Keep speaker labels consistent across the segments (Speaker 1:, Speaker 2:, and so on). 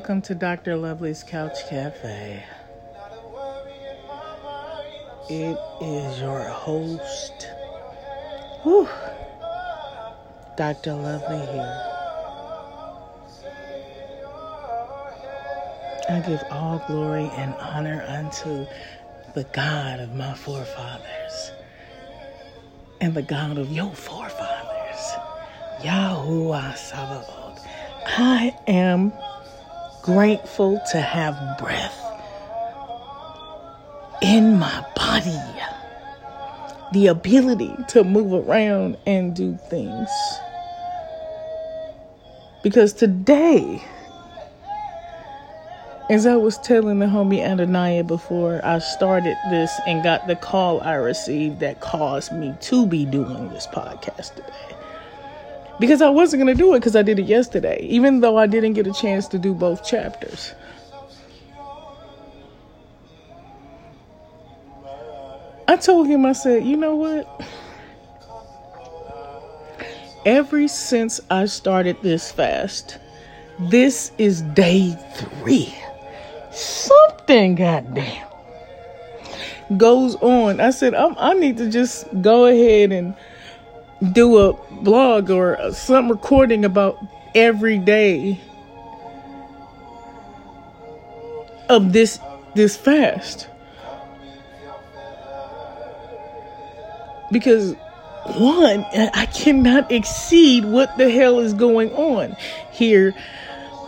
Speaker 1: Welcome to Dr. Lovely's Couch Cafe. It is your host, whew, Dr. Lovely here. I give all glory and honor unto the God of my forefathers and the God of your forefathers, Yahuwah Sabaoth. I am grateful to have breath in my body, the ability to move around and do things. Because today, as I was telling the homie Adonai before I started this and got the call I received that caused me to be doing this podcast today. Because I wasn't going to do it because I did it yesterday, even though I didn't get a chance to do both chapters. I told him, I said, you know what? Ever since I started this fast, this is day three something, goddamn, goes on. I said, I'm, i need to just go ahead and do a blog or some recording about every day of this this fast because one i cannot exceed what the hell is going on here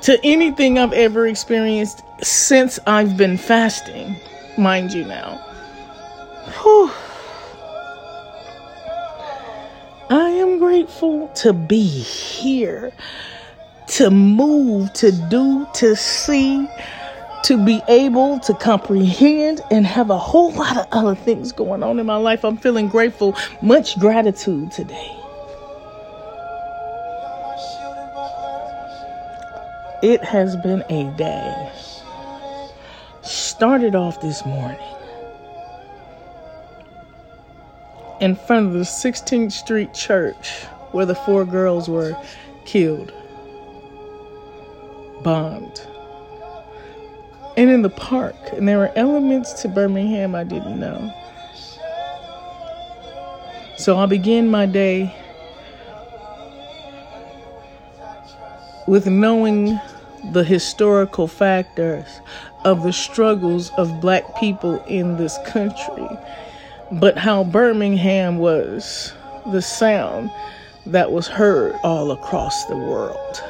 Speaker 1: to anything I've ever experienced since I've been fasting, mind you now. Whew. Grateful to be here, to move, to do, to see, to be able to comprehend, and have a whole lot of other things going on in my life. I'm feeling grateful, much gratitude today. It has been a day. Started off this morning in front of the 16th Street Church where the four girls were killed, bombed. And in the park, and there were elements to Birmingham I didn't know. So I began my day with knowing the historical factors of the struggles of black people in this country, but how Birmingham was the sound that was heard all across the world.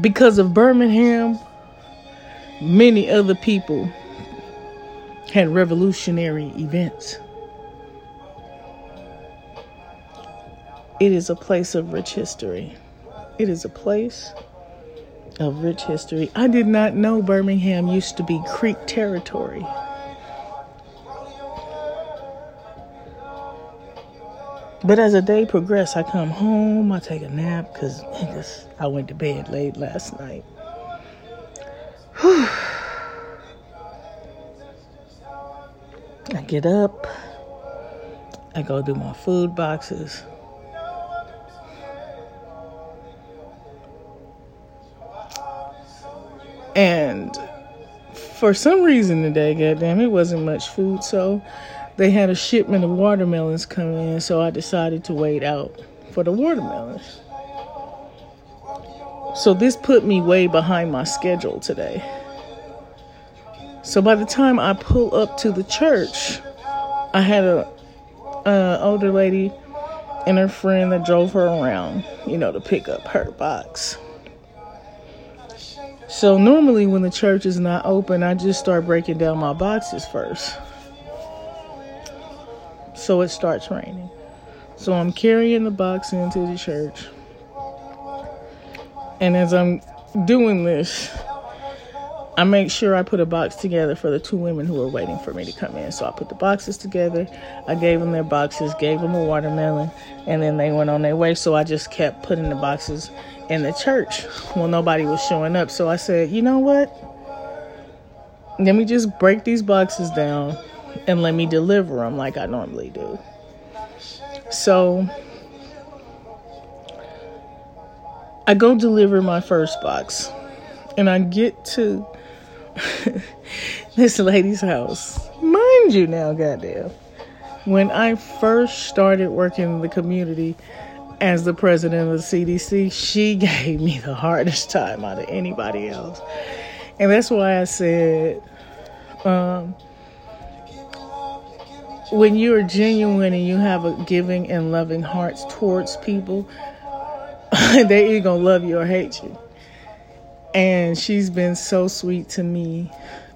Speaker 1: Because of Birmingham, many other people had revolutionary events. It is a place of rich history. It is a place of rich history. I did not know Birmingham used to be Creek territory. But as the day progressed, I come home, I take a nap because I went to bed late last night. Whew. I get up, I go do my food boxes. And for some reason today, goddamn, it wasn't much food, so they had a shipment of watermelons coming in, so I decided to wait out for the watermelons. So this put me way behind my schedule today. So by the time I pull up to the church, I had a, a older lady and her friend that drove her around, you know, to pick up her box. So normally when the church is not open, I just start breaking down my boxes first. So it starts raining. So I'm carrying the box into the church. And as I'm doing this, I make sure I put a box together for the two women who were waiting for me to come in. So I put the boxes together. I gave them their boxes, gave them a watermelon, and then they went on their way. So I just kept putting the boxes in the church. Well, nobody was showing up. So I said, you know what? Let me just break these boxes down and let me deliver them like I normally do. So I go deliver my first box, and I get to this lady's house. Mind you, now, goddamn. When I first started working in the community as the president of the CDC, she gave me the hardest time out of anybody else. And that's why I said, um, when you're genuine and you have a giving and loving hearts towards people, they're either gonna love you or hate you. And she's been so sweet to me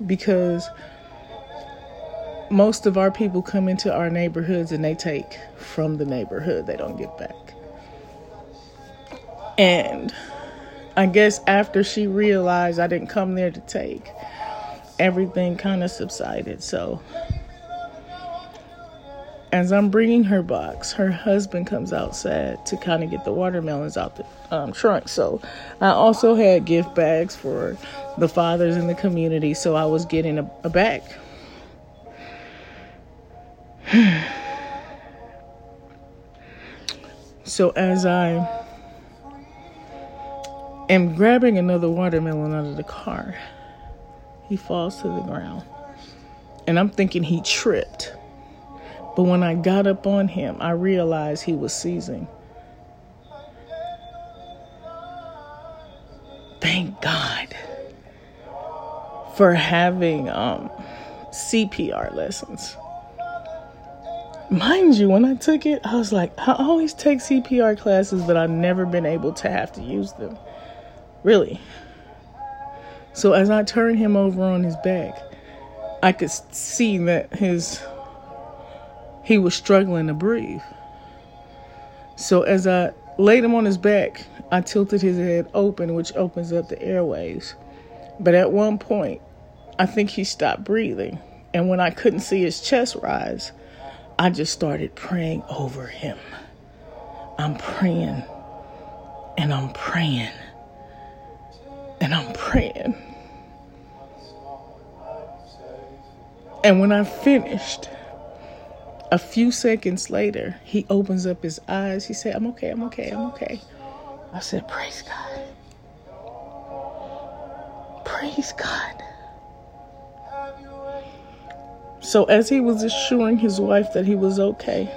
Speaker 1: because most of our people come into our neighborhoods and they take from the neighborhood, they don't give back. And I guess after she realized I didn't come there to take, everything kind of subsided. So as I'm bringing her box, her husband comes outside to kind of get the watermelons out the um, trunk. So I also had gift bags for the fathers in the community. So I was getting a, a bag. so as I am grabbing another watermelon out of the car, he falls to the ground. And I'm thinking he tripped. But when I got up on him, I realized he was seizing. Thank God for having um, CPR lessons. Mind you, when I took it, I was like, I always take CPR classes, but I've never been able to have to use them. Really. So as I turned him over on his back, I could see that his he was struggling to breathe. So as I laid him on his back, I tilted his head open, which opens up the airways. But at one point, I think he stopped breathing. And when I couldn't see his chest rise, I just started praying over him. I'm praying and I'm praying and I'm praying. And when I finished, a few seconds later, he opens up his eyes. He said, I'm okay, I'm okay, I'm okay. I said, Praise God. Praise God. So, as he was assuring his wife that he was okay,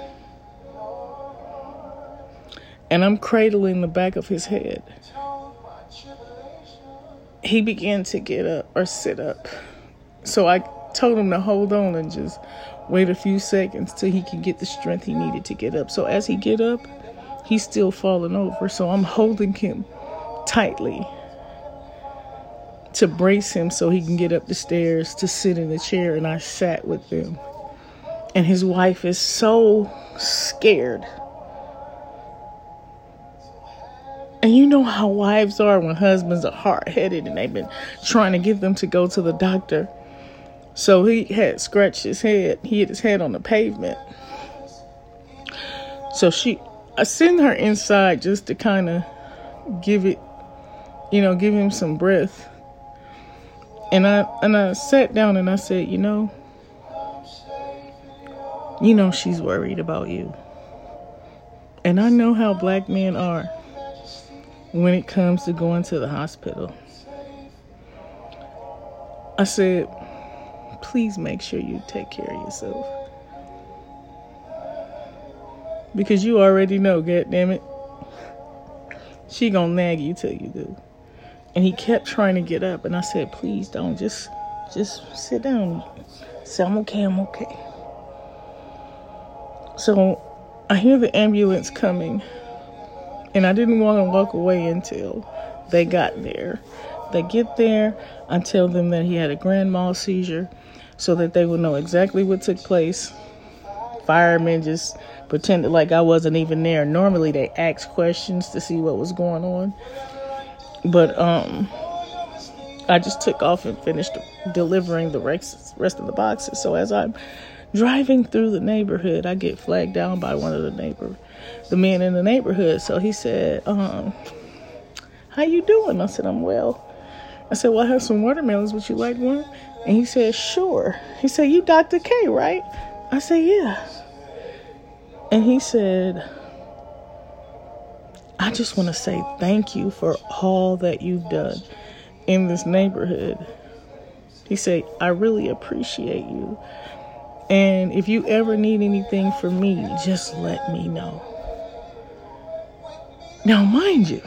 Speaker 1: and I'm cradling the back of his head, he began to get up or sit up. So, I told him to hold on and just wait a few seconds till he could get the strength he needed to get up. So as he get up, he's still falling over. So I'm holding him tightly to brace him so he can get up the stairs to sit in the chair and I sat with them. And his wife is so scared. And you know how wives are when husbands are hard headed and they've been trying to get them to go to the doctor so he had scratched his head. He hit his head on the pavement. So she, I sent her inside just to kind of give it, you know, give him some breath. And I and I sat down and I said, you know, you know she's worried about you. And I know how black men are when it comes to going to the hospital. I said, please make sure you take care of yourself. Because you already know, God damn it. She gonna nag you till you do. And he kept trying to get up and I said, please don't just just sit down. Say, I'm okay, I'm okay. So I hear the ambulance coming and I didn't want to walk away until they got there. They get there, I tell them that he had a grand mal seizure so that they would know exactly what took place. Firemen just pretended like I wasn't even there. Normally they ask questions to see what was going on. But um I just took off and finished delivering the rest, of the boxes. So as I'm driving through the neighborhood, I get flagged down by one of the neighbor, the men in the neighborhood. So he said, um, "How you doing?" I said, "I'm well." I said, "Well, I have some watermelons. Would you like one?" And he said, Sure. He said, You Dr. K, right? I said, Yeah. And he said, I just want to say thank you for all that you've done in this neighborhood. He said, I really appreciate you. And if you ever need anything from me, just let me know. Now, mind you,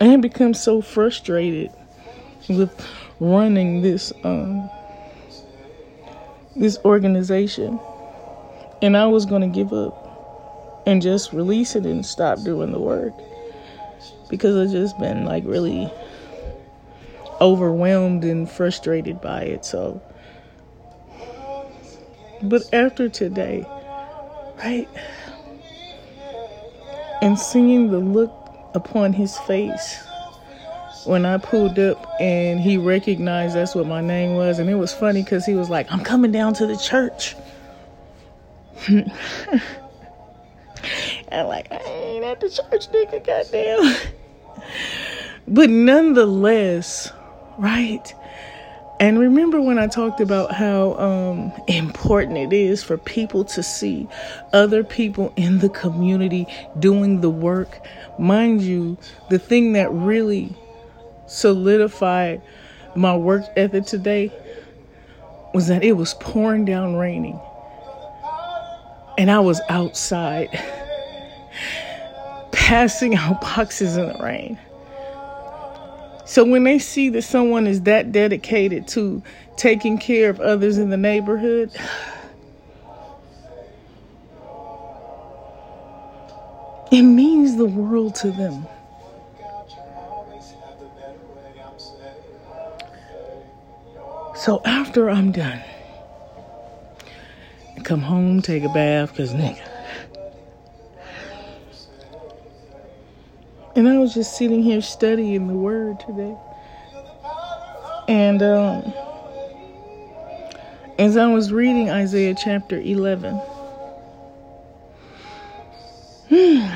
Speaker 1: I had become so frustrated with running this um, this organization, and I was going to give up and just release it and stop doing the work because I've just been like really overwhelmed and frustrated by it. So, but after today, right, and seeing the look upon his face when I pulled up and he recognized that's what my name was. And it was funny because he was like, I'm coming down to the church. and like, I ain't at the church, nigga, goddamn. but nonetheless, right? And remember when I talked about how um, important it is for people to see other people in the community doing the work? Mind you, the thing that really solidified my work ethic today was that it was pouring down raining. And I was outside passing out boxes in the rain. So when they see that someone is that dedicated to taking care of others in the neighborhood, it means the world to them. So after I'm done, I come home, take a bath, cause nigga. And I was just sitting here studying the word today. And um, as I was reading Isaiah chapter 11,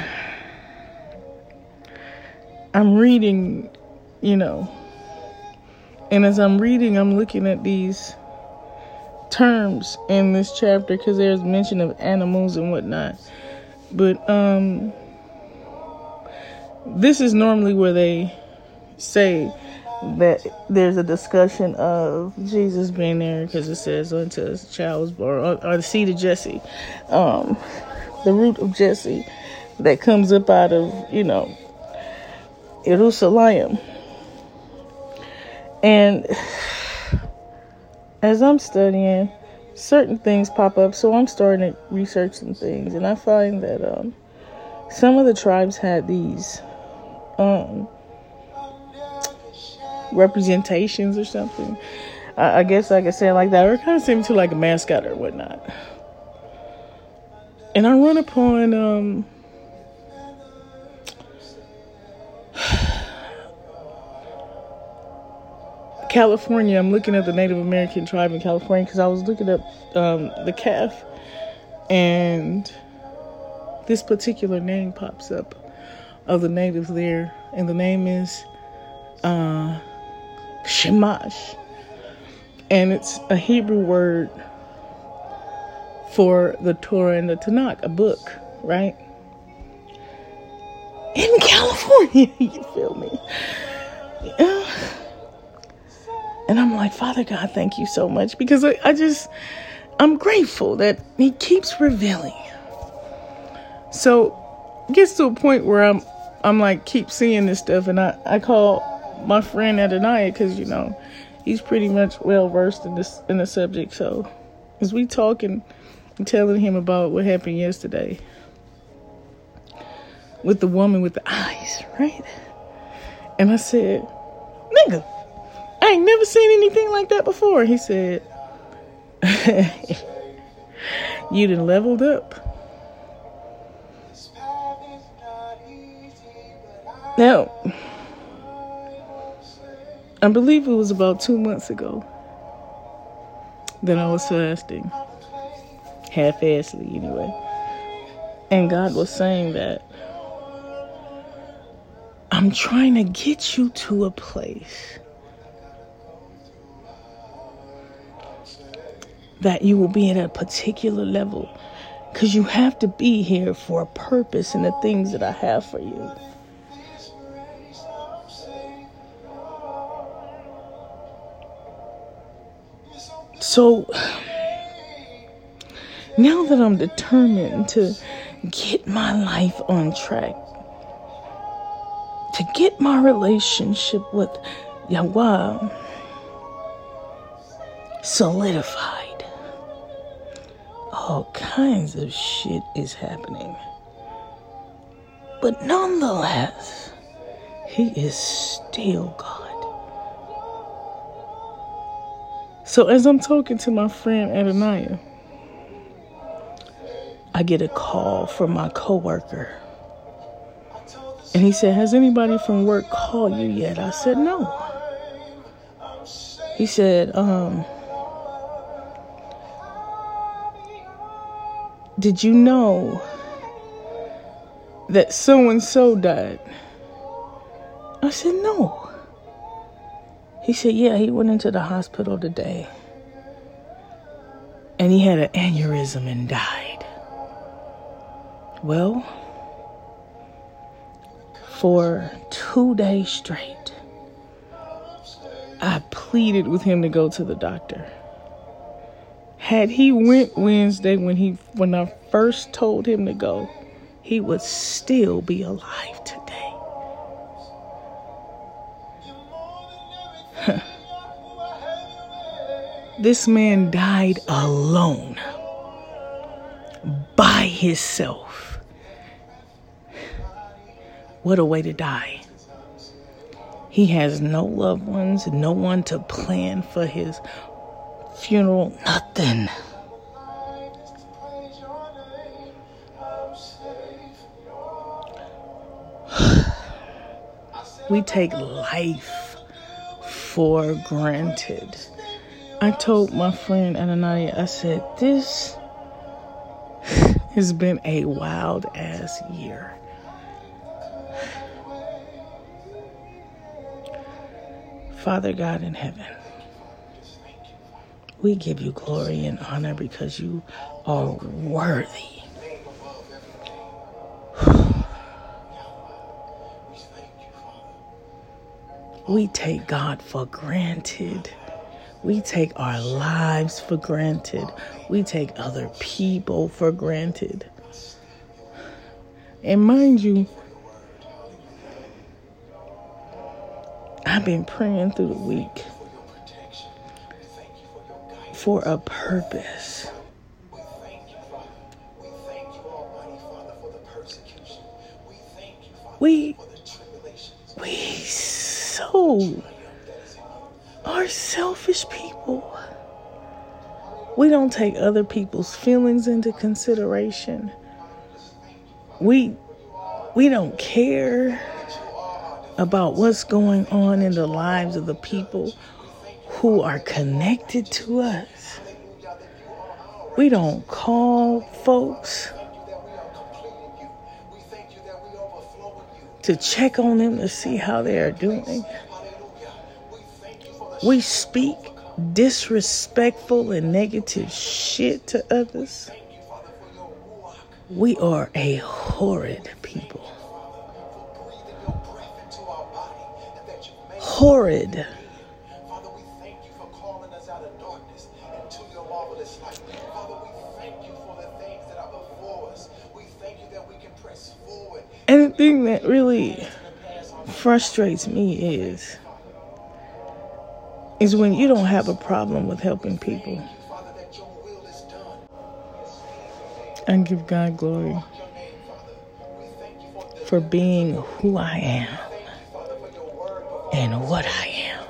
Speaker 1: I'm reading, you know, and as I'm reading, I'm looking at these terms in this chapter because there's mention of animals and whatnot. But um, this is normally where they say that there's a discussion of Jesus being there because it says until a child was born, or, or the seed of Jesse, um, the root of Jesse that comes up out of, you know, Jerusalem. And as I'm studying, certain things pop up. So I'm starting to research some things, and I find that um, some of the tribes had these um, representations or something. I, I guess I could say like that, or kind of seem to like a mascot or whatnot. And I run upon um, California, I'm looking at the Native American tribe in California because I was looking up um, the calf, and this particular name pops up of the natives there, and the name is uh, Chumash, and it's a Hebrew word for the Torah and the Tanakh, a book, right? In California, you feel me? Yeah and I'm like, Father God, thank you so much because I, I just, I'm grateful that He keeps revealing. So, gets to a point where I'm, I'm like, keep seeing this stuff, and I, I call my friend Adonai because you know, he's pretty much well versed in this in the subject. So, as we talking, and telling him about what happened yesterday with the woman with the eyes, right? And I said, nigga I ain't never seen anything like that before. He said, You done leveled up. Now, I believe it was about two months ago that I was fasting, half assedly anyway. And God was saying that I'm trying to get you to a place that you will be at a particular level Because you have to be here for a purpose and the things that I have for you. So now that I'm determined to get my life on track, to get my relationship with Yahweh solidified, all kinds of shit is happening. But nonetheless, He is still God. So as I'm talking to my friend Adonaiah, I get a call from my coworker. And he said, Has anybody from work called you yet? I said, No. He said, um, Did you know that so and so died? I said, No. He said, Yeah, he went into the hospital today. And he had an aneurysm and died. Well, for two days straight, I pleaded with him to go to the doctor. Had he went Wednesday when he when I first told him to go, he would still be alive today. This man died alone by himself. What a way to die. He has no loved ones, no one to plan for his funeral, nothing. we take life for granted. I told my friend Ananiah, I said, this has been a wild ass year. Father God in heaven, we give you glory and honor because you are worthy. We take God for granted. We take our lives for granted. We take other people for granted. And mind you, I've been praying through the week for a purpose. We thank you, Father. we thank you, Almighty Father, for the persecution. We thank you, Father, we for the tribulations we so are selfish people. We don't take other people's feelings into consideration. We we don't care about what's going on in the lives of the people who are connected to us. We don't call folks to check on them to see how they are doing. We speak disrespectful and negative shit to others. We are a horrid people. Horrid. And the thing that really frustrates me is is when you don't have a problem with helping people. And give God glory for being who I am and what I am.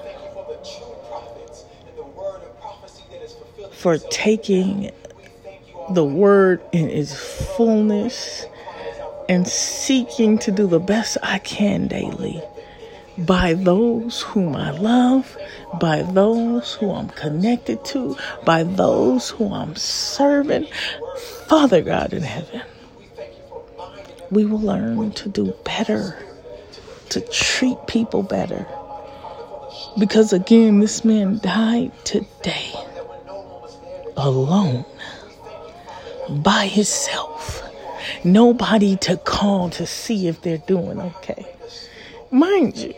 Speaker 1: For taking the word in its fullness and seeking to do the best I can daily by those whom I love, by those who I'm connected to, by those who I'm serving. Father God in heaven, we will learn to do better, to treat people better. Because again, this man died today alone by himself. Nobody to call to see if they're doing okay. Mind you,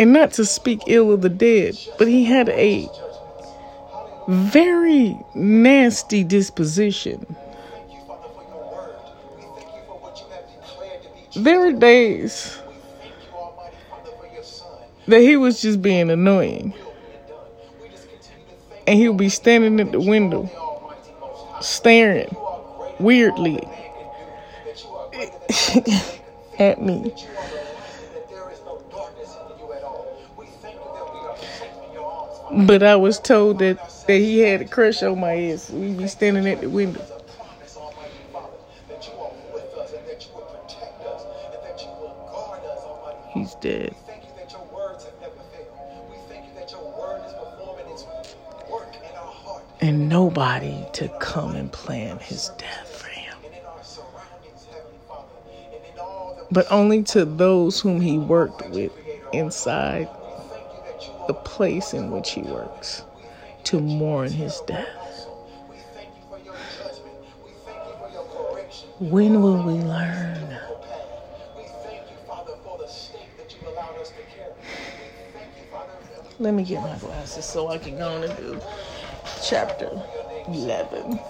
Speaker 1: and not to speak ill of the dead, but he had a very nasty disposition. There were days that he was just being annoying. And he would be standing at the window, staring weirdly at me. But I was told that, that he had a crush on my ass. We'd be standing at the window. He's dead. And nobody to come and plan his death for him. But only to those whom he worked with inside the place in which he works to mourn his death. When will we learn? Let me get my glasses so I can go on and do chapter 11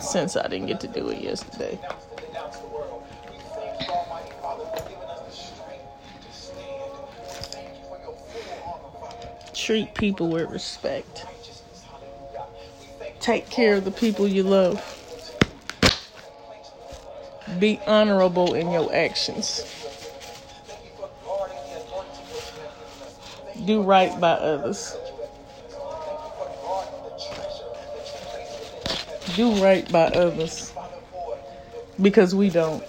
Speaker 1: since I didn't get to do it yesterday. Treat people with respect. Take care of the people you love. Be honorable in your actions. do right by others. Do right by others because we don't.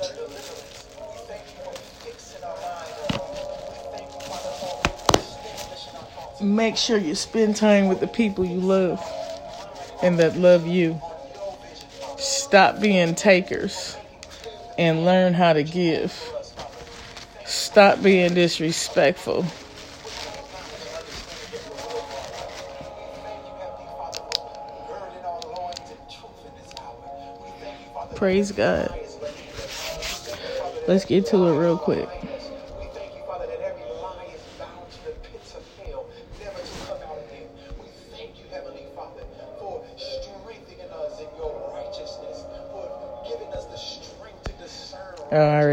Speaker 1: Make sure you spend time with the people you love and that love you. Stop being takers and learn how to give. Stop being disrespectful. Praise God. Let's get to it real quick.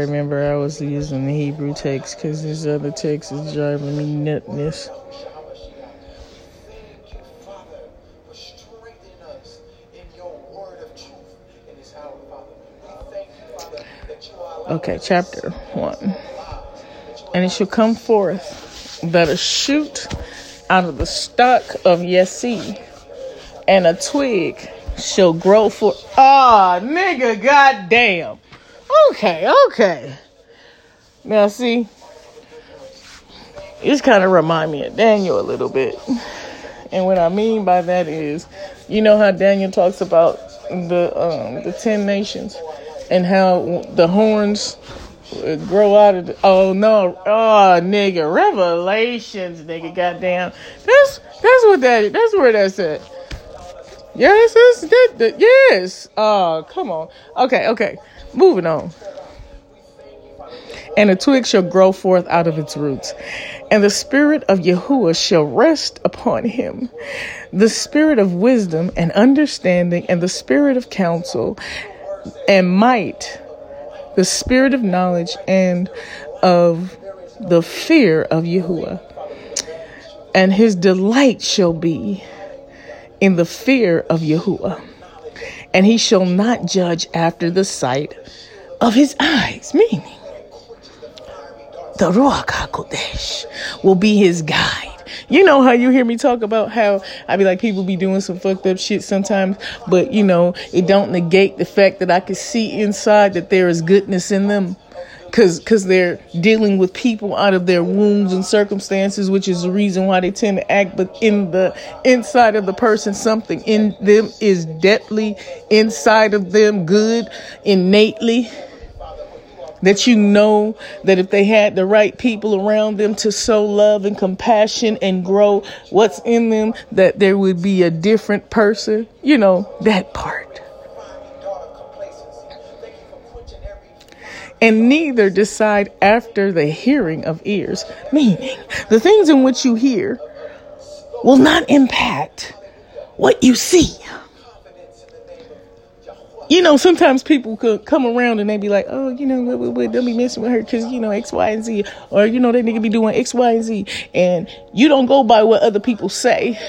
Speaker 1: Remember I was using the Hebrew text because this other text is driving me nuts. Okay, chapter 1. And it shall come forth that a shoot out of the stock of Yesse, and a twig shall grow for. Ah, oh, nigga, goddamn. Okay, okay. Now, see, this kind of remind me of Daniel a little bit. And what I mean by that is, you know how Daniel talks about the um, the ten nations and how the horns grow out of the, oh no oh nigga revelations nigga goddamn. That's that's what that that's where that's at. Yes that's that, that yes. Oh come on. Okay okay moving on and a twig shall grow forth out of its roots and the spirit of Yahuwah shall rest upon him the spirit of wisdom and understanding and the spirit of counsel and might, the spirit of knowledge and of the fear of Yahuwah. And his delight shall be in the fear of Yahuwah. And he shall not judge after the sight of his eyes, meaning the Ruach HaKodesh will be his guide you know how you hear me talk about how I be like people be doing some fucked up shit sometimes, but you know, it don't negate the fact that I can see inside that there is goodness in them. Cause, cause they're dealing with people out of their wounds and circumstances, which is the reason why they tend to act. But in the inside of the person, something in them is deadly inside of them, good innately that you know that if they had the right people around them to sow love and compassion and grow what's in them, that there would be a different person. You know, that part. And neither decide after the hearing of ears. Meaning, the things in which you hear will not impact what you see you know, sometimes people could come around and they be like, oh, you know, what, don't be messing with her because, you know, X, Y, and Z. Or, you know, they nigga be doing X, Y, and Z. And you don't go by what other people say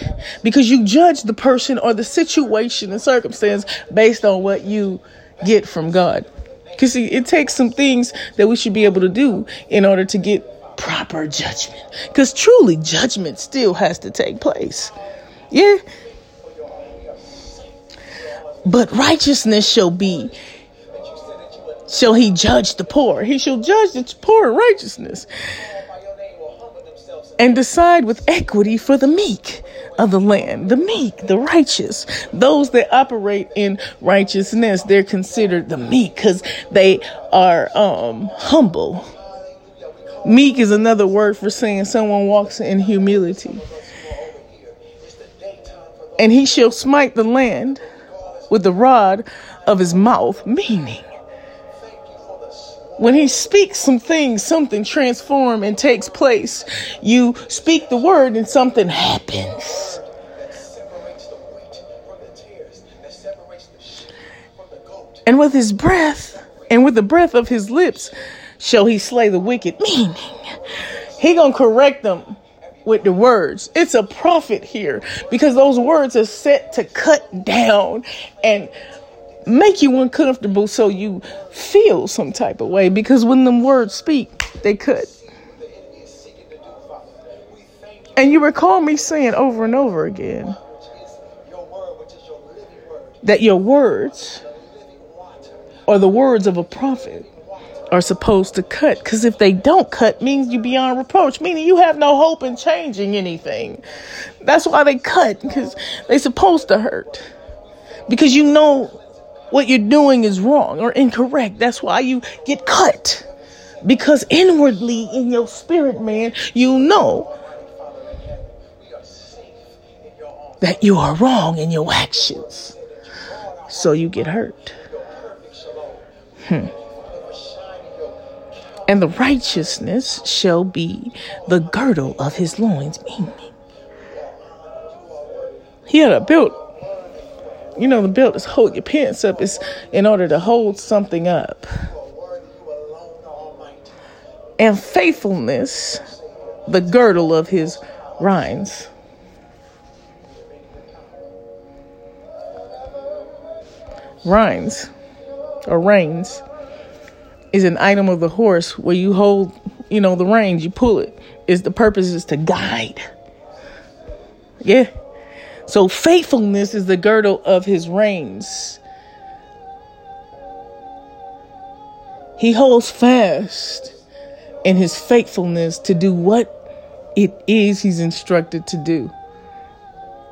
Speaker 1: because you judge the person or the situation and circumstance based on what you get from God. Because it takes some things that we should be able to do in order to get proper judgment. Because truly, judgment still has to take place. Yeah but righteousness shall be shall he judge the poor he shall judge the poor righteousness and decide with equity for the meek of the land the meek the righteous those that operate in righteousness they're considered the meek because they are um humble. Meek is another word for saying someone walks in humility. And he shall smite the land with the rod of his mouth, meaning when he speaks some things, something transform and takes place. You speak the word and something happens. And with his breath and with the breath of his lips shall he slay the wicked, meaning he gonna correct them with the words. It's a prophet here because those words are set to cut down and make you uncomfortable so you feel some type of way because when them words speak, they cut. And you recall me saying over and over again that your words or the words of a prophet are supposed to cut because if they don't cut means you beyond reproach meaning you have no hope in changing anything that's why they cut because they supposed to hurt because you know what you're doing is wrong or incorrect that's why you get cut because inwardly in your spirit man you know that you are wrong in your actions so you get hurt hmm and the righteousness shall be the girdle of his loins. He had a belt. You know, the belt is hold your pants up is in order to hold something up. And faithfulness, the girdle of his reins. Reins or reins is an item of the horse where you hold, you know, the reins, you pull it. Is the purpose is to guide. Yeah. So faithfulness is the girdle of his reins. He holds fast in his faithfulness to do what it is he's instructed to do.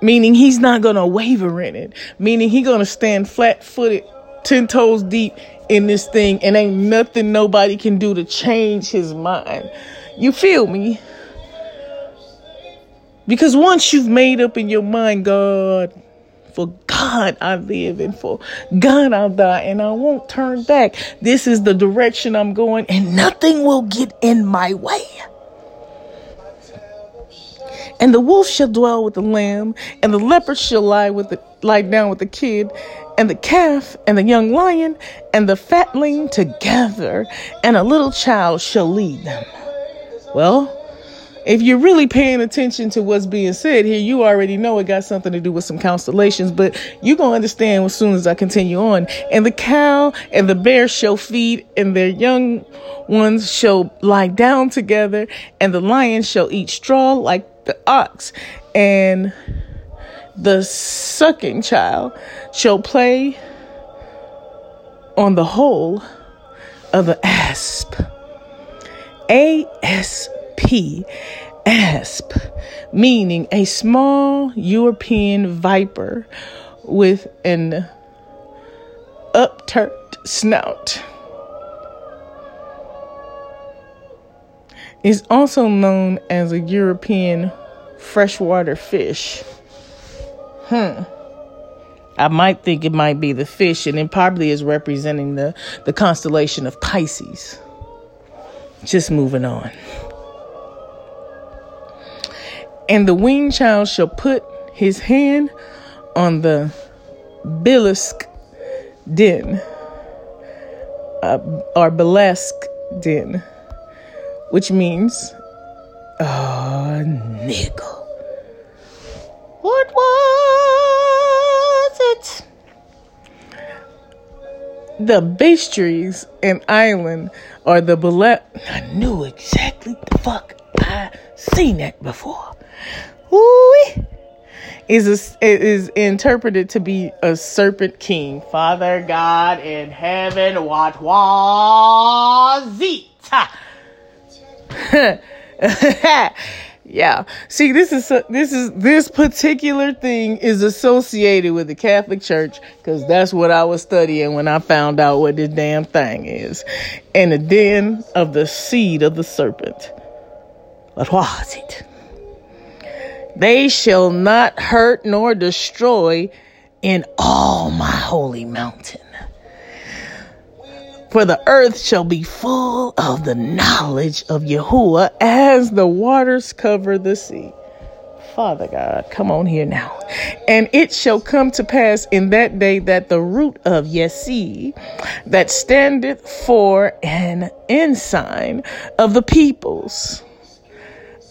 Speaker 1: Meaning he's not going to waver in it. Meaning he's going to stand flat footed, 10 toes deep in this thing and ain't nothing nobody can do to change his mind. You feel me? Because once you've made up in your mind, God, for God I live and for God I'll die and I won't turn back. This is the direction I'm going and nothing will get in my way. And the wolf shall dwell with the lamb, and the leopard shall lie with the lie down with the kid, and the calf and the young lion and the fatling together, and a little child shall lead them. Well, if you're really paying attention to what's being said here, you already know it got something to do with some constellations, but you're going to understand as soon as I continue on. And the cow and the bear shall feed, and their young ones shall lie down together, and the lion shall eat straw like the ox, and the sucking child shall play on the hole of the asp. ASP, asp, meaning a small European viper with an upturned snout. Is also known as a European freshwater fish. Hmm. I might think it might be the fish, and it probably is representing the, the constellation of Pisces. Just moving on. And the winged child shall put his hand on the Bilisk din, uh, or Belesk din, which means, oh, nigga. What was it? The bestiaries and island or the Bele. I knew exactly the fuck I seen that before. Ooh, is a, is interpreted to be a serpent king. Father God in heaven, what was it? yeah. See, this is this is this particular thing is associated with the Catholic Church because that's what I was studying when I found out what this damn thing is, and the den of the seed of the serpent. What was it? They shall not hurt nor destroy in all my holy mountain. For the earth shall be full of the knowledge of Yahuwah as the waters cover the sea. Father God, come on here now. And it shall come to pass in that day that the root of Yesi, that standeth for an ensign of the peoples,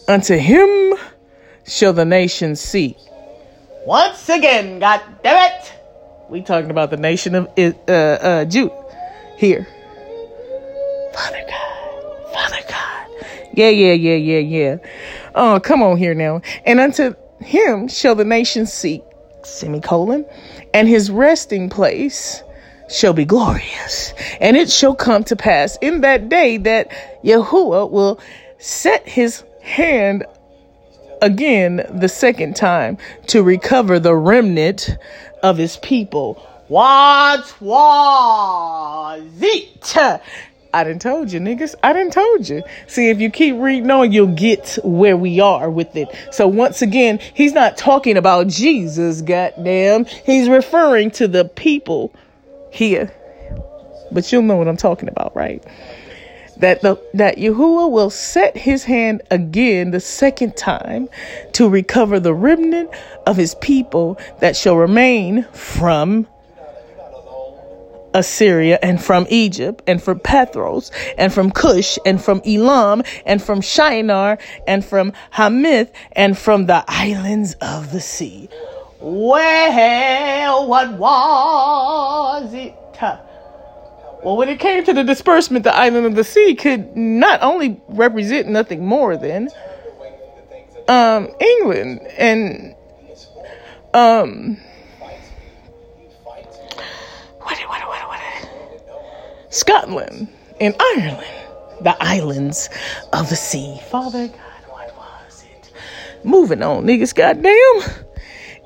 Speaker 1: unto him shall the nations see. Once again, God damn it, we talking about the nation of uh, uh, Jude here. Father God, Father God. Yeah, yeah, yeah, yeah, yeah. Oh, come on here now. And unto him shall the nations seek, semicolon, and his resting place shall be glorious. And it shall come to pass in that day that Yahuwah will set his hand again the second time to recover the remnant of his people. What was it? I didn't told you, niggas. I didn't told you. See, if you keep reading on, you'll get where we are with it. So once again, he's not talking about Jesus, goddamn. He's referring to the people here. But you'll know what I'm talking about, right? That the that Yahuwah will set his hand again the second time to recover the remnant of his people that shall remain from Assyria and from Egypt and from Pathros and from Cush and from Elam and from Shinar and from Hamath and from the islands of the sea. Well, what was it? Well, when it came to the disbursement, the island of the sea could not only represent nothing more than um, England and um, what, what, what, what, Scotland and Ireland, the islands of the sea. Father God, what was it? Moving on, niggas, goddamn.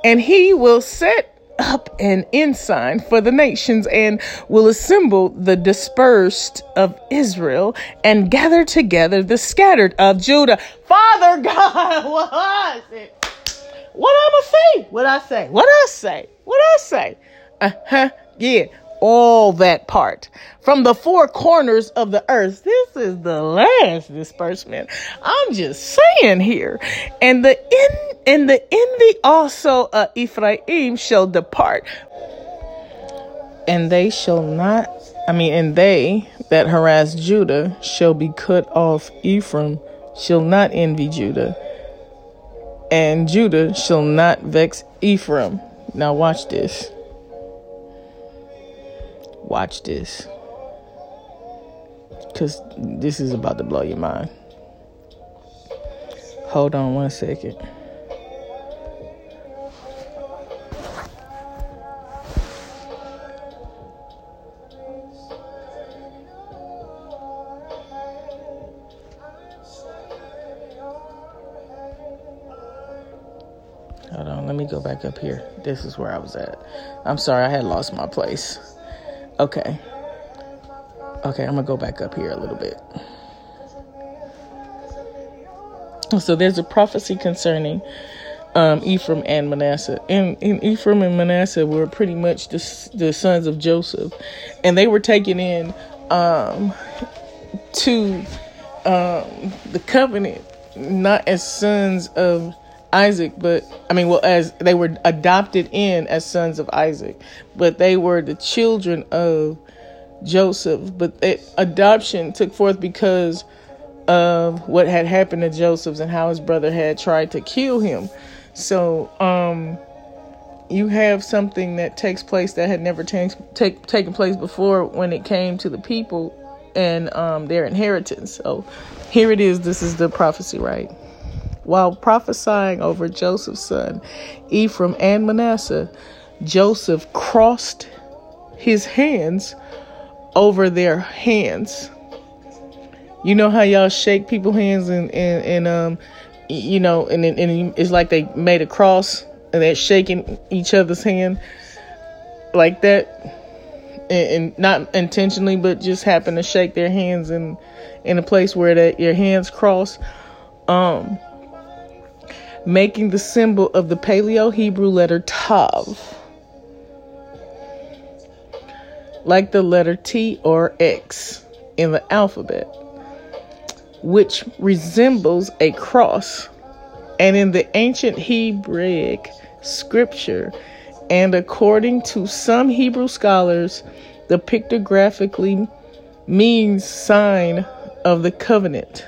Speaker 1: And he will set up an ensign for the nations and will assemble the dispersed of Israel and gather together the scattered of Judah. Father God, what it? What I'ma say? What I say? What I say? What I say? Uh huh. Yeah, all that part from the four corners of the earth. This is the last disbursement. I'm just saying here. And the in and the envy also of Ephraim shall depart. And they shall not I mean, and they that harass Judah shall be cut off. Ephraim shall not envy Judah, and Judah shall not vex Ephraim. Now, watch this. Watch this. Because this is about to blow your mind. Hold on one second. Hold on, let me go back up here. This is where I was at. I'm sorry, I had lost my place. Okay. Okay, I'm gonna go back up here a little bit. So there's a prophecy concerning um, Ephraim and Manasseh. And, and, Ephraim and Manasseh were pretty much the, the sons of Joseph. And they were taken in um, to um, the covenant, not as sons of Isaac, but I mean, well, as they were adopted in as sons of Isaac, but they were the children of Joseph. But adoption took forth because of what had happened to Joseph and how his brother had tried to kill him. So, um, you have something that takes place that had never t- take, taken place before when it came to the people and um, their inheritance. So, here it is. This is the prophecy, right? While prophesying over Joseph's son, Ephraim and Manasseh, Joseph crossed his hands over their hands. You know how y'all shake people's hands and, and, and um you know, and, and it's like they made a cross and they're shaking each other's hand like that. And, not intentionally, but just happen to shake their hands in in a place where that your hands cross, um, making the symbol of the Paleo Hebrew letter Tav, like the letter T or X in the alphabet which resembles a cross. And in the ancient Hebraic scripture, and according to some Hebrew scholars, the pictographically means sign of the covenant.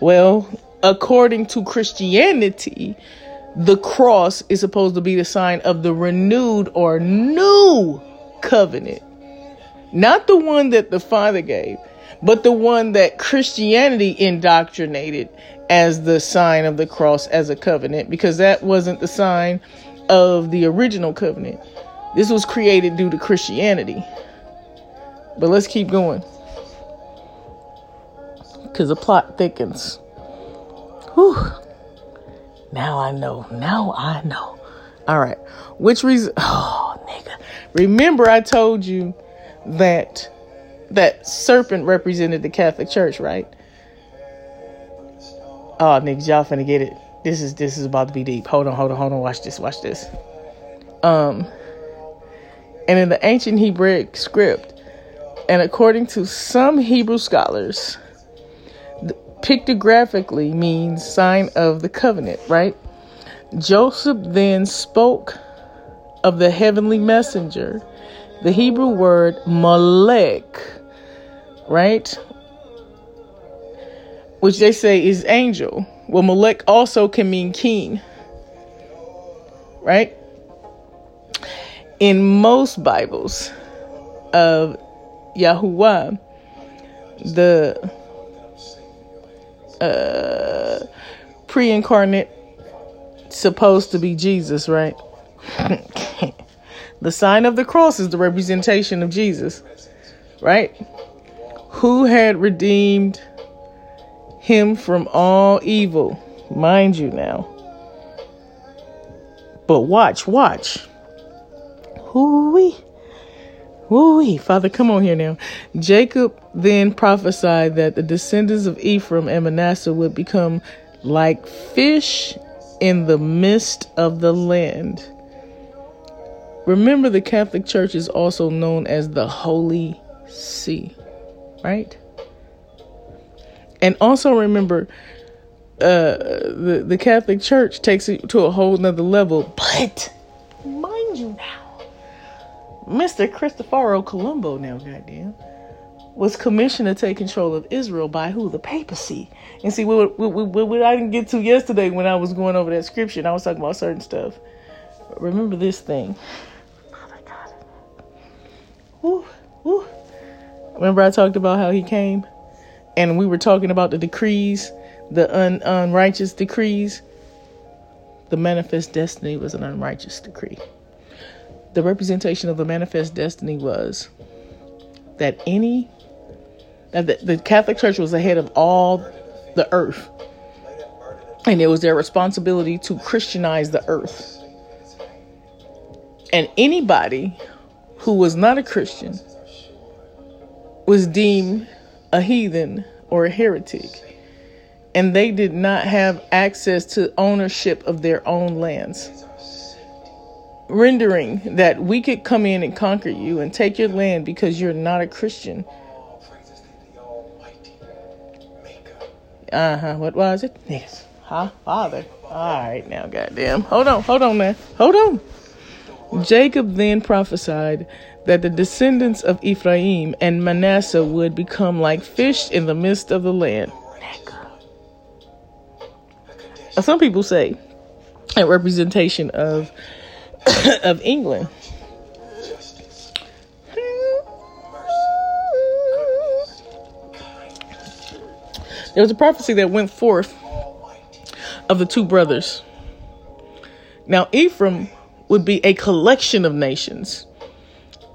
Speaker 1: Well, according to Christianity, the cross is supposed to be the sign of the renewed or new covenant, not the one that the Father gave but the one that Christianity indoctrinated as the sign of the cross as a covenant, because that wasn't the sign of the original covenant. This was created due to Christianity. But let's keep going. Because the plot thickens. Whew. Now I know. Now I know. All right. Which reason? Oh, nigga. Remember, I told you that that serpent represented the Catholic Church, right? Oh, niggas, y'all finna get it. This is this is about to be deep. Hold on, hold on, hold on. Watch this, watch this. Um, and in the ancient Hebrew script, and according to some Hebrew scholars, pictographically means sign of the covenant, right? Joseph then spoke of the heavenly messenger, the Hebrew word malek right? Which they say is angel. Well, malek also can mean king, right? In most Bibles of Yahuwah, the uh, pre incarnate supposed to be Jesus, right? the sign of the cross is the representation of Jesus, right? who had redeemed him from all evil. Mind you now. But watch, watch. Hoo-wee. Woo-wee. Father, come on here now. Jacob then prophesied that the descendants of Ephraim and Manasseh would become like fish in the midst of the land. Remember, the Catholic Church is also known as the Holy See right? And also remember, uh, the the Catholic Church takes it to a whole nother level. But mind you, now, Mister Cristoforo Colombo, now goddamn, was commissioned to take control of Israel by who? The papacy. And see, what, what, what, I didn't get to yesterday when I was going over that scripture, and I was talking about certain stuff. Remember this thing. Father God. Woo, woo. Remember, I talked about how he came, and we were talking about the decrees, the un- unrighteous decrees. The manifest destiny was an unrighteous decree. The representation of the manifest destiny was that any that the, the Catholic Church was ahead of all the earth, and it was their responsibility to Christianize the earth. And anybody who was not a Christian was deemed a heathen or a heretic. and they did not have access to ownership of their own lands. Rendering that we could come in and conquer you and take your land because you're not a Christian. Uh huh. What was it? Yes. Huh? Father. All right, now, goddamn. Hold on, hold on, man. Hold on. Jacob then prophesied that the descendants of Ephraim and Manasseh would become like fish in the midst of the land. Some people say a representation of of England. There was a prophecy that went forth of the two brothers. Now, Ephraim would be a collection of nations,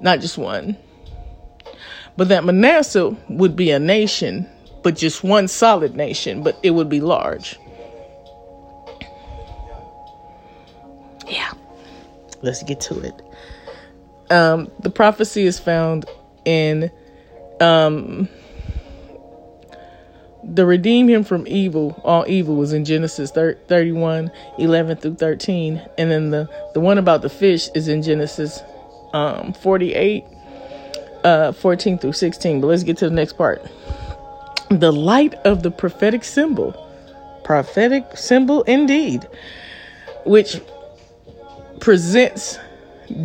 Speaker 1: not just one. But that Manasseh would be a nation, but just one solid nation, but it would be large. Yeah. Let's get to it. Um, the prophecy is found in um, the redeem him from evil, all evil was in Genesis 31, 11 through 13. And then the, the one about the fish is in Genesis um, 48, uh, 14 through 16. But let's get to the next part. The light of the prophetic symbol, prophetic symbol indeed, which presents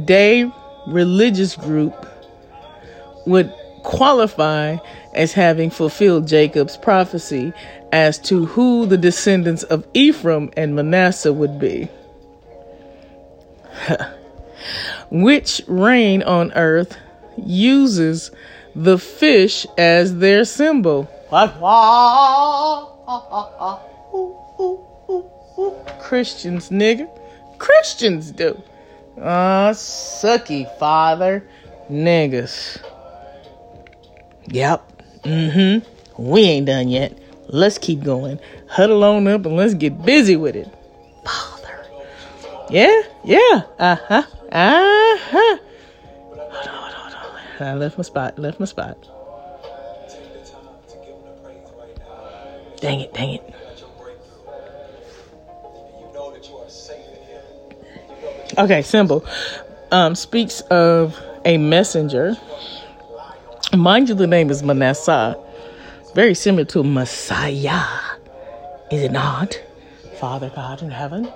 Speaker 1: day religious group would qualify as having fulfilled Jacob's prophecy as to who the descendants of Ephraim and Manasseh would be. Which reign on earth uses the fish as their symbol. Christians, nigga. Christians do. Ah, uh, sucky father. Niggas. Yep. Mm-hmm. We ain't done yet. Let's keep going. Huddle on up and let's get busy with it. Father. Yeah, yeah. Uh-huh. Uh-huh. Hold on, hold on, hold on. I left my spot. Left my spot. Dang it, dang it. Okay, symbol um, speaks of a messenger. Mind you, the name is Manasseh, very similar to Messiah, is it not? Father God in heaven.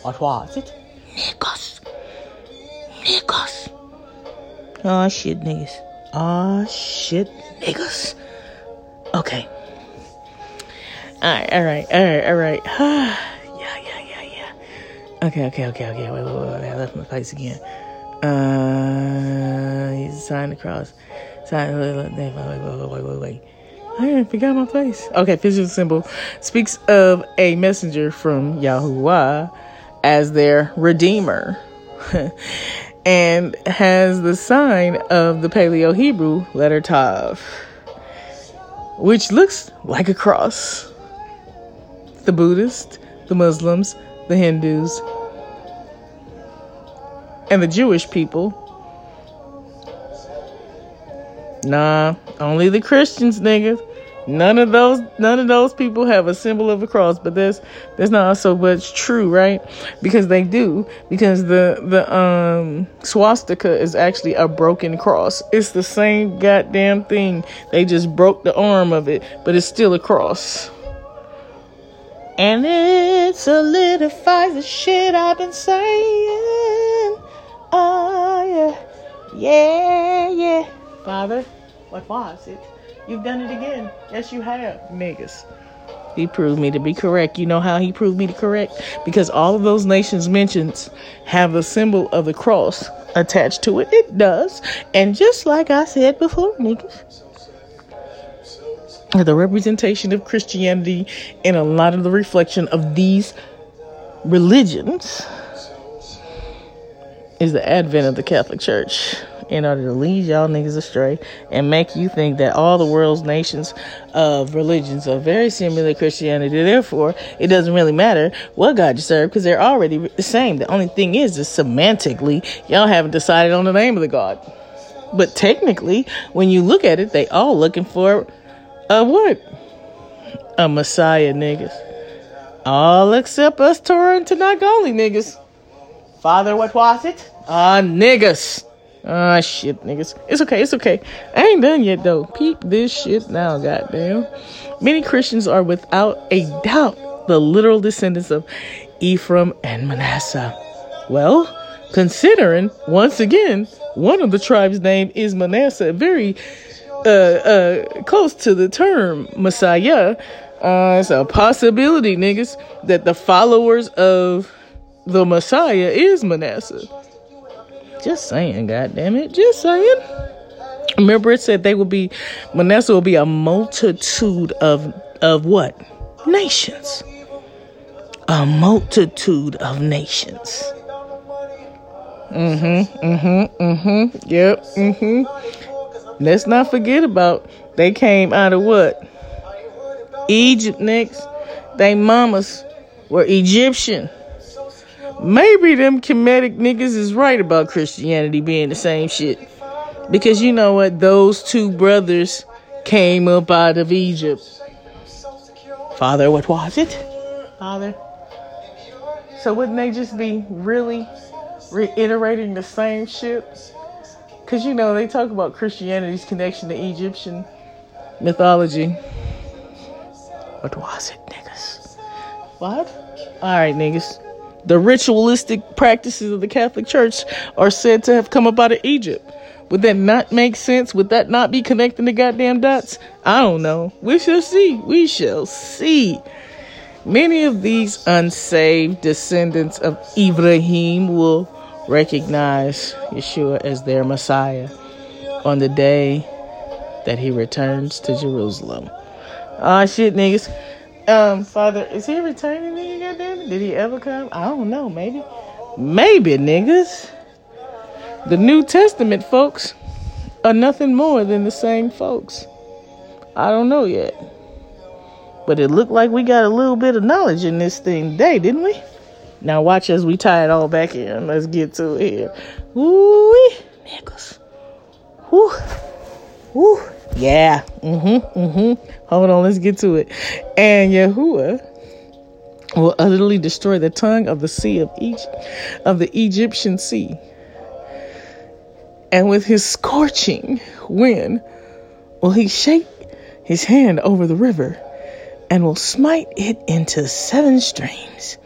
Speaker 1: What was it? Nikos. Niggas. Oh shit, niggas. Oh shit, niggas. Okay. Alright, alright, alright, alright. Yeah, yeah, yeah, yeah. Okay, okay, okay, okay. Wait, wait, wait, wait. I left my place again. Uh, he's signed the cross. Wait, wait, wait, wait. I forgot my place. Okay, physical symbol speaks of a messenger from Yahuwah as their redeemer, and has the sign of the Paleo Hebrew letter Tav, which looks like a cross. The Buddhists, the Muslims, the Hindus, and the Jewish people. Nah, only the Christians, niggas. None of those none of those people have a symbol of a cross, but that's that's not so much true, right? Because they do, because the the um swastika is actually a broken cross. It's the same goddamn thing. They just broke the arm of it, but it's still a cross. And it solidifies the shit I've been saying. Oh, yeah. Yeah, yeah. Father, what was it? You've done it again. Yes, you have, niggas. He proved me to be correct. You know how he proved me to correct? Because all of those nations mentioned have the symbol of the cross attached to it. It does. And just like I said before, niggas, the representation of Christianity and a lot of the reflection of these religions is the advent of the Catholic Church in order to lead y'all niggas astray and make you think that all the world's nations of religions are very similar to Christianity. Therefore, it doesn't really matter what God you serve because they're already the same. The only thing is, is semantically, y'all haven't decided on the name of the God. But technically, when you look at it, they all looking for a what? a Messiah, niggas. All except us Torah and Tanakh only, niggas. Father, what was it? Ah, uh, niggas. Ah, shit, niggas. It's okay, it's okay. I ain't done yet, though. Peep this shit now, goddamn. Many Christians are without a doubt the literal descendants of Ephraim and Manasseh. Well, considering, once again, one of the tribes' name is Manasseh, very uh, uh, close to the term Messiah, uh, it's a possibility, niggas, that the followers of the Messiah is Manasseh. Just saying, goddamn it. Just saying. Remember, it said they will be Manasseh will be a multitude of of what? Nations. A multitude of nations. Mm-hmm. Mm-hmm. Mm-hmm. Yep. Mm-hmm. Let's not forget about they came out of what? Egypt next. They mamas were Egyptian. Maybe them Kemetic niggas is right about Christianity being the same shit. Because you know what? Those two brothers came up out of Egypt. Father, what was it? Father. So wouldn't they just be really reiterating the same shit? Because you know, they talk about Christianity's connection to Egyptian mythology. What was it, niggas? What? Alright, niggas. The ritualistic practices of the Catholic Church are said to have come up out of Egypt. Would that not make sense? Would that not be connecting the goddamn dots? I don't know. We shall see. We shall see. Many of these unsaved descendants of Ibrahim will recognize Yeshua as their Messiah on the day that he returns to Jerusalem. Ah, shit, niggas. Um, Father, is he returning, nigga? Goddamn. Did he ever come? I don't know. Maybe. Maybe, niggas. The New Testament folks are nothing more than the same folks. I don't know yet. But it looked like we got a little bit of knowledge in this thing today, didn't we? Now watch as we tie it all back in. Let's get to it here. Woo niggas. Woo. Woo. Yeah. Mm-hmm. Mm-hmm. Hold on, let's get to it. And Yahuwah will utterly destroy the tongue of the sea of Egypt, of the Egyptian sea. And with his scorching wind will he shake his hand over the river and will smite it into seven streams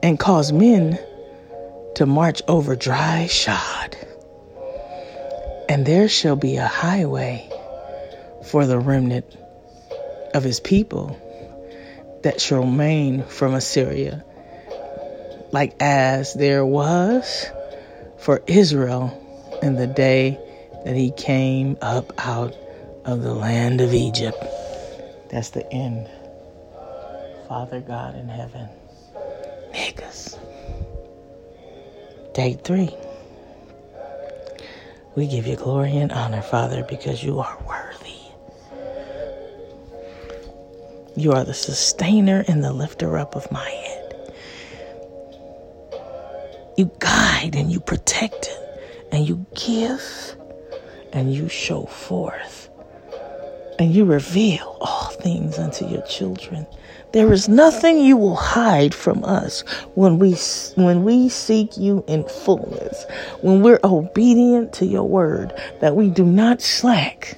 Speaker 1: and cause men to march over dry shod. And there shall be a highway for the remnant of his people that shall remain from Assyria, like as there was for Israel in the day that he came up out of the land of Egypt. That's the end. Father God in heaven. Niggas. Day three. We give you glory and honor, Father, because you are worthy. You are the sustainer and the lifter up of my head. You guide and you protect and you give and you show forth and you reveal all things unto your children. There is nothing you will hide from us when we when we seek you in fullness, when we're obedient to your word, that we do not slack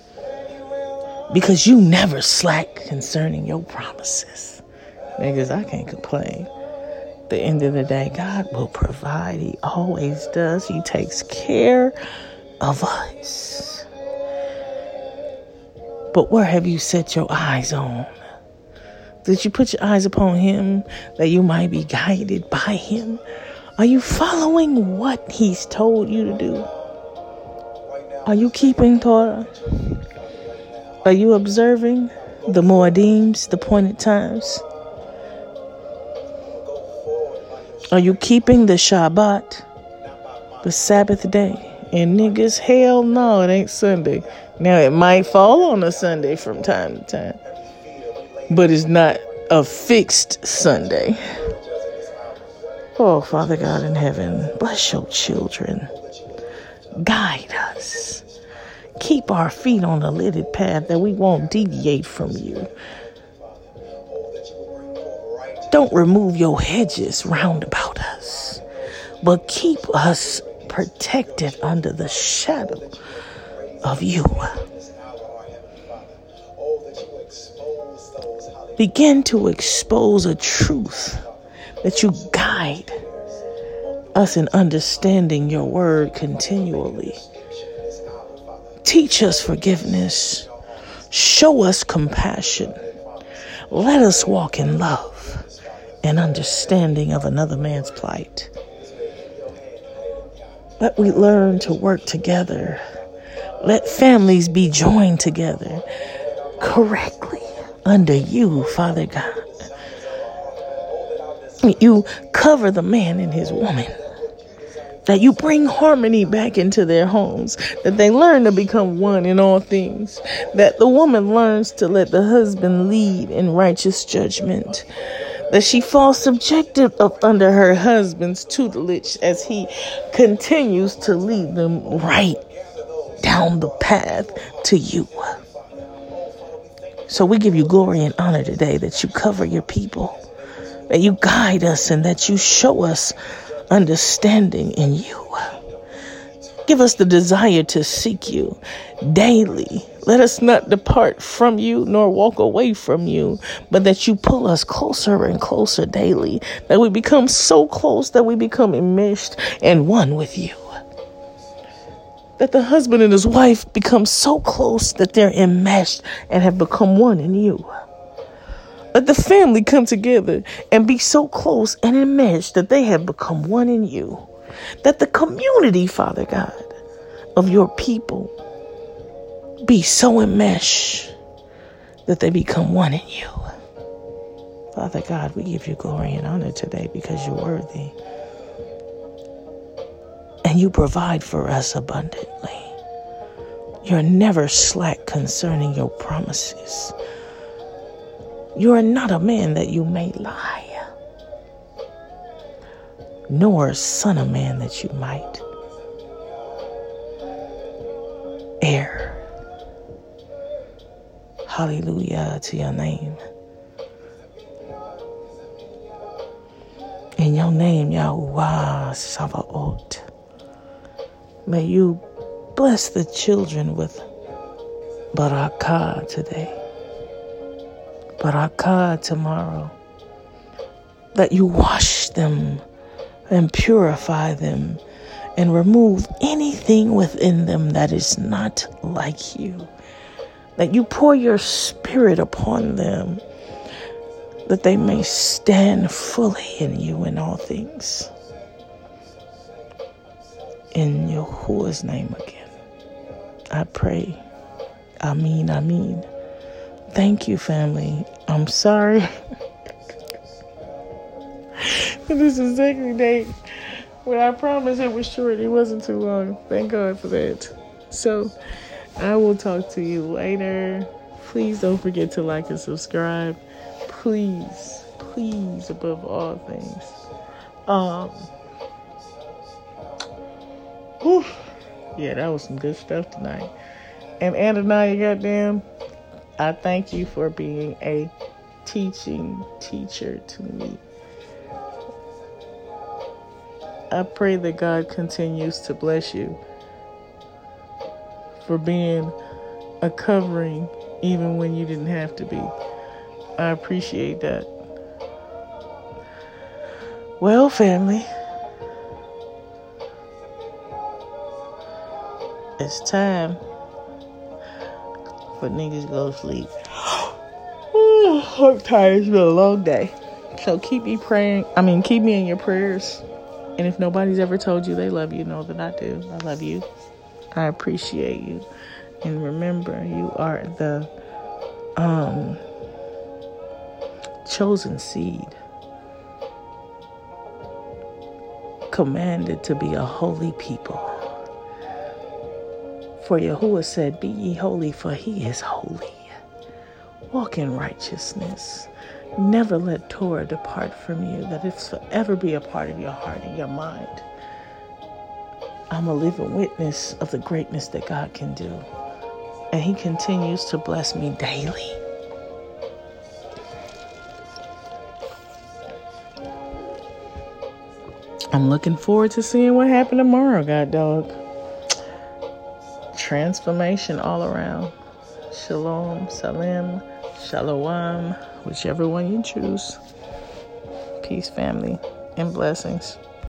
Speaker 1: because you never slack concerning your promises. Niggas, I can't complain. the end of the day, God will provide. He always does. He takes care of us. But where have you set your eyes on? Did you put your eyes upon Him that you might be guided by Him? Are you following what He's told you to do? Are you keeping Torah? Are you observing the Moedims, the pointed times? Are you keeping the Shabbat, the Sabbath day? And niggas, hell no, it ain't Sunday. Now it might fall on a Sunday from time to time, but it's not a fixed Sunday. Oh, Father God in heaven, bless your children. Guide us. Keep our feet on the lidded path that we won't deviate from you. Don't remove your hedges round about us, but keep us protected under the shadow of you. Begin to expose a truth that you guide us in understanding your word continually. Teach us forgiveness. Show us compassion. Let us walk in love and understanding of another man's plight. Let we learn to work together. Let families be joined together correctly under you, Father God. You cover the man and his woman that you bring harmony back into their homes, that they learn to become one in all things, that the woman learns to let the husband lead in righteous judgment, that she falls subjected up under her husband's tutelage as he continues to lead them right down the path to you. So we give you glory and honor today that you cover your people, that you guide us, and that you show us understanding in you. Give us the desire to seek you daily. Let us not depart from you nor walk away from you, but that you pull us closer and closer daily, that we become so close that we become enmeshed and one with you. That the husband and his wife become so close that they're enmeshed and have become one in you. Let the family come together and be so close and enmeshed that they have become one in you. That the community, Father God, of your people be so enmeshed that they become one in you. Father God, we give you glory and honor today because you're worthy. And you provide for us abundantly. You're never slack concerning your promises. You are not a man that you may lie, nor a son of man that you might err. Hallelujah to your name. In your name, Yahuwah Sabaoth, may you bless the children with barakah today barakah tomorrow. That you wash them and purify them and remove anything within them that is not like you. That you pour your spirit upon them that they may stand fully in you in all things. In Yahuwah's name again, I pray. Amen, amen. Thank you, family. I'm sorry. this is second date. But I promise it was short. It wasn't too long. Thank God for that. So I will talk to you later. Please don't forget to like and subscribe. Please, please, above all things. Um whew, yeah, that was some good stuff tonight. And Ananiah, goddamn, I thank you for being a teaching teacher to me. I pray that God continues to bless you for being a covering even when you didn't have to be. I appreciate that. Well, family, it's time for niggas go to sleep. I'm tired. It's been a long day. So keep me praying. I mean, keep me in your prayers. And if nobody's ever told you they love you, know that I do. I love you. I appreciate you. And remember, you are the um, chosen seed, commanded to be a holy people. For Yahuwah said, Be ye holy, for he is holy. Walk in righteousness. Never let Torah depart from you, that it forever be a part of your heart and your mind. I'm a living witness of the greatness that God can do. And He continues to bless me daily. I'm looking forward to seeing what happened tomorrow, God dog. Transformation all around. Shalom, salam, shalom, whichever one you choose. Peace, family, and blessings.